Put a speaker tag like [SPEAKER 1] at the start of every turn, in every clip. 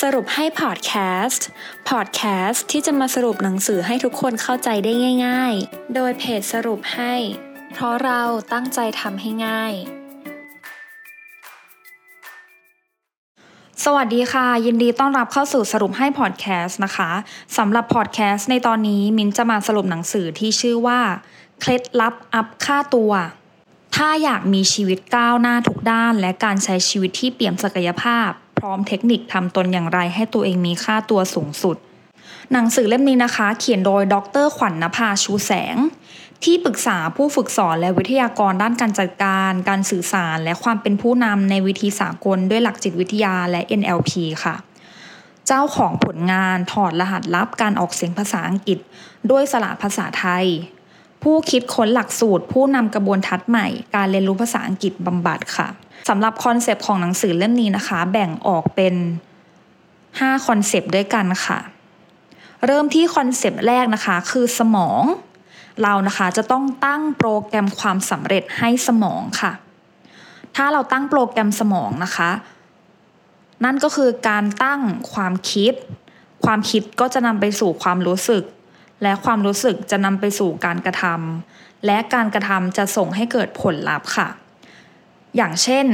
[SPEAKER 1] สรุปให้พอดแคสต์ พอดแคสต์ที่จะมาสรุปหนังสือให้ทุกคนเข้าใจได้ง่าย ๆ โดยเพจสรุปให้ เพราะเราตั้งใจทำให้ง่าย
[SPEAKER 2] สวัสดีค่ะ ยินดีต้อนรับเข้าสู่สรุปให้พอดแคสต์นะคะสำหรับพอดแคสต์ในตอนนี้มิ้นจะมาสรุปหนังสือที่ชื่อว่า เคล็ดลับอัพค่าตัวถ้าอยากมีชีวิตก้าวหน้าทุกด้าน และการใช้ชีวิตที่เปี่ยมศักยภาพ พร้อมเทคนิคทำตนอย่างไรให้ตัวเองมีค่าตัวสูงสุด หนังสือเล่มนี้นะคะ เขียนโดยดรขวัญนภาชูแสง ที่ปรึกษาผู้ฝึกสอนและวิทยากรด้านการจัดการ การสื่อสาร และความเป็นผู้นำในวิธีสากลด้วยหลักจิตวิทยาและ NLP ค่ะ เจ้าของผลงานถอดรหัสลับการออกเสียงภาษาอังกฤษ ด้วยสระภาษาไทย ผู้คิดค้นหลักสูตร ผู้นำกระบวนทัศน์ใหม่ การเรียนรู้ภาษาอังกฤษบำบัดค่ะ สำหรับคอนเซปต์ของหนังสือเล่มนี้นะคะ แบ่งออกเป็น 5 คอนเซปต์ด้วยกันค่ะ เริ่มที่คอนเซปต์แรกนะคะคือสมอง เรานะคะจะต้องตั้งโปรแกรมความสำเร็จให้สมองค่ะ ถ้าเราตั้งโปรแกรมสมองนะคะ นั่นก็คือการตั้งความคิด ความคิดก็จะนำไปสู่ความรู้สึก และความรู้สึกจะนำไปสู่การกระทำและการกระทำจะส่งให้เกิดผลลัพธ์ค่ะ อย่างเช่น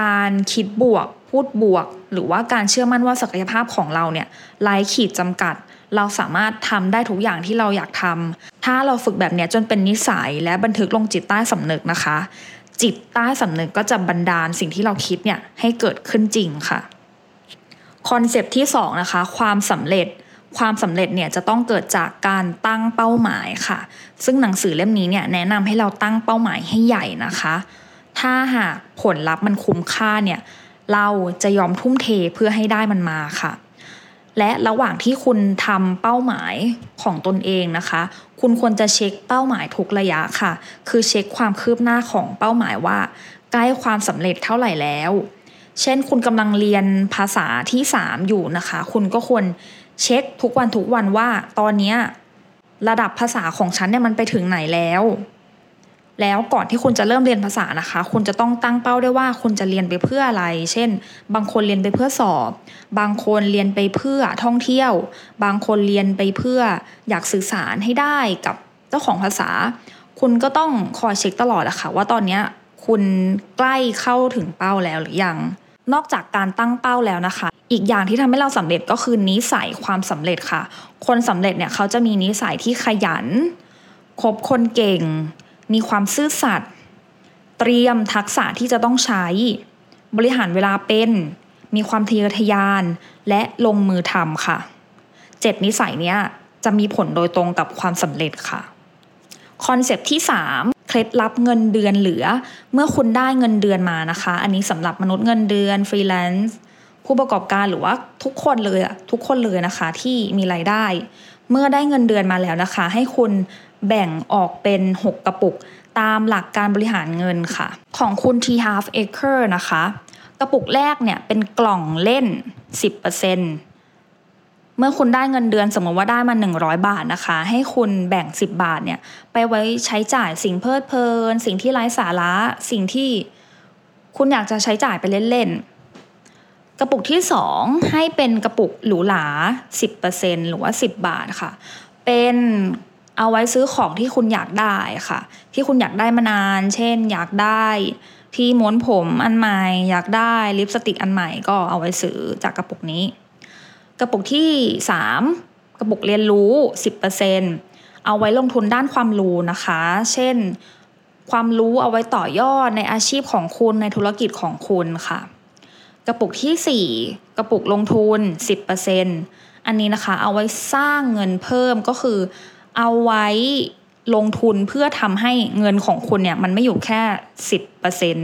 [SPEAKER 2] การคิดบวก พูดบวก หรือว่าการเชื่อมั่นว่าศักยภาพของเราเนี่ยไร้ขีดจำกัด เราสามารถทำได้ทุกอย่างที่เราอยากทำถ้าเราฝึกแบบนี้จนเป็นนิสัยและบันทึกลงจิตใต้สำนึกนะคะ จิตใต้สำนึกก็จะบันดาลสิ่งที่เราคิดเนี่ยให้เกิดขึ้นจริงค่ะคอนเซปที่2นะคะความสำเร็จความสำเร็จเนี่ยจะต้องเกิดจากการตั้งเป้าหมายค่ะ ซึ่งหนังสือเล่มนี้เนี่ยแนะนำให้เราตั้งเป้าหมายให้ใหญ่นะคะ ถ้าหากผลลัพธ์มันคุ้มค่าเนี่ยเราจะยอมทุ่มเทเพื่อให้ได้มันมาค่ะ และระหว่างที่คุณทำเป้าหมายของตนเองนะคะ คุณควรจะเช็คเป้าหมายทุกระยะค่ะ คือเช็คความคืบหน้าของเป้าหมายว่า ใกล้ความสำเร็จเท่าไหร่แล้ว เช่นคุณกำลังเรียนภาษาที่ 3 อยู่นะคะ คุณก็ควรเช็คทุกวันทุกวันว่า ตอนนี้ระดับภาษาของฉันเนี่ยมันไปถึงไหนแล้ว แล้วก่อนที่คุณจะเริ่มเรียนภาษานะคะ คุณจะต้องตั้งเป้าได้ว่าคุณจะเรียนไปเพื่ออะไร เช่น บางคนเรียนไปเพื่อสอบ บางคนเรียนไปเพื่อท่องเที่ยว บางคนเรียนไปเพื่ออยากสื่อสารให้ได้กับเจ้าของภาษา คุณก็ต้องคอยเช็คตลอดอะค่ะว่าตอนนี้คุณใกล้เข้าถึงเป้าแล้วหรือยัง นอกจากการตั้งเป้าแล้วนะคะ อีกอย่างที่ทำให้เราสำเร็จก็คือนิสัยความสำเร็จค่ะ คนสำเร็จเนี่ยเขาจะมีนิสัยที่ขยัน คบคนเก่ง มีความซื่อสัตย์เตรียมทักษะที่จะต้องใช้ บริหารเวลาเป็น มีความทะเยอทะยาน และลงมือทำค่ะเจ็ดนิสัยเนี้ยจะมีผลโดยตรงกับความสำเร็จค่ะคอนเซปต์ที่ 3เคล็ดลับเงินเดือนเหลือ เมื่อคุณได้เงินเดือนมานะคะ อันนี้สำหรับมนุษย์เงินเดือนฟรีแลนซ์ผู้ประกอบการหรือว่าทุกคนเลยอะทุกคนเลยนะคะที่มีรายได้ เมื่อได้เงินเดือนมาแล้วนะคะ ให้คุณแบ่งออกเป็น 6 กระปุก ตามหลักการบริหารเงินค่ะ ของคุณ T. Harv Eker นะคะ กระปุกแรกเนี่ยเป็นกล่องเล่น 10%เมื่อคุณได้เงินเดือนสมมติว่าได้มา 100 บาทนะคะ ให้คุณแบ่ง 10 บาทเนี่ยไปไว้ใช้จ่ายสิ่งเพลิดเพลิน สิ่งที่ไร้สาระ สิ่งที่คุณอยากจะใช้จ่ายไปเล่นๆ กระปุกที่ 2 ให้เป็นกระปุกหรูหรา 10%หรือว่า 10 บาทค่ะ เป็นเอาไว้ซื้อของที่คุณอยากได้ค่ะ ที่คุณอยากได้มานาน เช่น อยากได้ที่ม้วนผมอันใหม่ อยากได้ลิปสติกอันใหม่ก็เอาไว้ซื้อจากกระปุกนี้ กระปุกที่ 3 กระปุกเรียนรู้ 10%เอาไว้ลงทุนด้านความรู้นะคะ เช่น ความรู้เอาไว้ต่อยอดในอาชีพของคุณในธุรกิจของคุณค่ะ กระปุกที่ 4 กระปุกลงทุน 10%อันนี้นะคะ เอาไว้สร้างเงินเพิ่มก็คือเอาไว้ลงทุนเพื่อทำให้เงินของคุณเนี่ยมันไม่อยู่แค่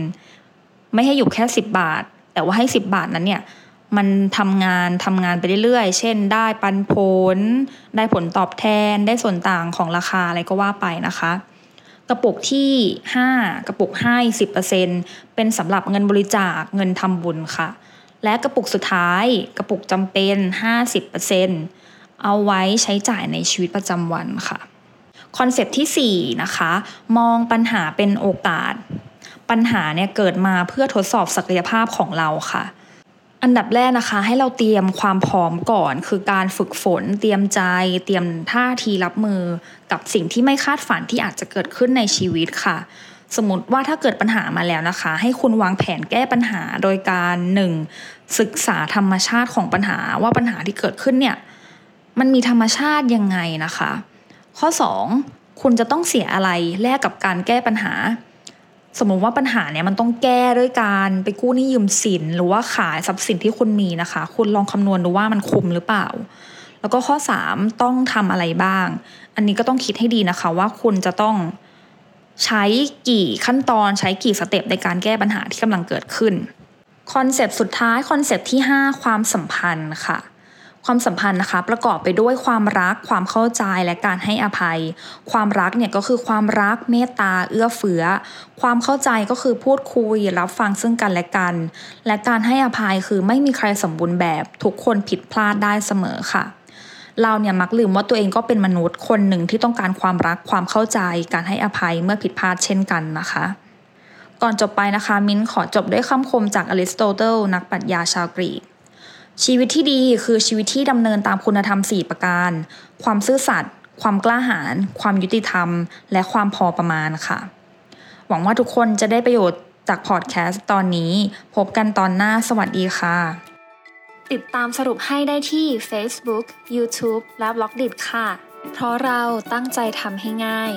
[SPEAKER 2] 10%ไม่ให้อยู่แค่ 10 บาท แต่ว่าให้ 10 บาทนั้นเนี่ยมันทำงานทำงานไปเรื่อยๆ เช่น ได้ปันผล ได้ผลตอบแทน ได้ส่วนต่างของราคาอะไรก็ว่าไปนะคะ กระปุกที่ 5 กระปุกให้10%เป็นสำหรับเงินบริจาคเงินทำบุญค่ะ และกระปุกสุดท้ายกระปุกจำเป็น 50%เอาไว้ใช้จ่ายในชีวิตประจำวันค่ะคอนเซปที่ 4 นะคะ มองปัญหาเป็นโอกาส ปัญหาเนี่ยเกิดมาเพื่อทดสอบศักยภาพของเราค่ะ อันดับแรกนะคะ ให้เราเตรียมความพร้อมก่อน คือการฝึกฝน เตรียมใจ เตรียมท่าทีรับมือกับสิ่งที่ไม่คาดฝันที่อาจจะเกิดขึ้นในชีวิตค่ะ สมมติว่าถ้าเกิดปัญหามาแล้วนะคะ ให้คุณวางแผนแก้ปัญหาโดยการหนึ่งศึกษาธรรมชาติของปัญหาว่าปัญหาที่เกิดขึ้นเนี่ยมันมีธรรมชาติยังไงนะคะ ข้อ 2 คุณจะต้องเสียอะไรแลกกับการแก้ปัญหา สมมติว่าปัญหาเนี่ยมันต้องแก้ด้วยการไปกู้หนี้ยืมสิน หรือว่าขายทรัพย์สินที่คุณมีนะคะ คุณลองคำนวณดูว่ามันคุ้มหรือเปล่า แล้วก็ข้อ 3 ต้องทำอะไรบ้าง อันนี้ก็ต้องคิดให้ดีนะคะว่าคุณจะต้องใช้กี่ขั้นตอนใช้กี่สเต็ปในการแก้ปัญหาที่กำลังเกิดขึ้นคอนเซปต์สุดท้ายคอนเซปต์ที่ 5 ความสัมพันธ์ค่ะ ความสัมพันธ์นะคะ ประกอบไปด้วยความรัก ความเข้าใจและการให้อภัย ความรักเนี่ยก็คือความรักเมตตาเอื้อเฟื้อ ความเข้าใจก็คือพูดคุย รับฟังซึ่งกันและกัน และการให้อภัยคือไม่มีใครสมบูรณ์แบบ ทุกคนผิดพลาดได้เสมอค่ะเราเนี่ยมักลืมว่าตัวเองก็เป็นมนุษย์คนหนึ่งที่ต้องการความรักความเข้าใจ การให้อภัยเมื่อผิดพลาดเช่นกันนะคะ ก่อนจบไปนะคะ มิ้นขอจบด้วยคำคมจากอริสโตเติลนักปรัชญาชาวกรีก ชีวิตที่ดีคือชีวิตที่ดำเนินตามคุณธรรม 4 ประการ ความซื่อสัตย์ ความกล้าหาญ ความยุติธรรม และความพอประมาณค่ะ หวังว่าทุกคนจะได้ประโยชน์จากพอดแคสต์ตอนนี้ พบกันตอนหน้าสวัสดีค่ะ
[SPEAKER 1] ติดตามสรุปให้ได้ที่ Facebook, YouTube และ b ล็อกดิค่ะ เพราะเราตั้งใจทำให้ง่าย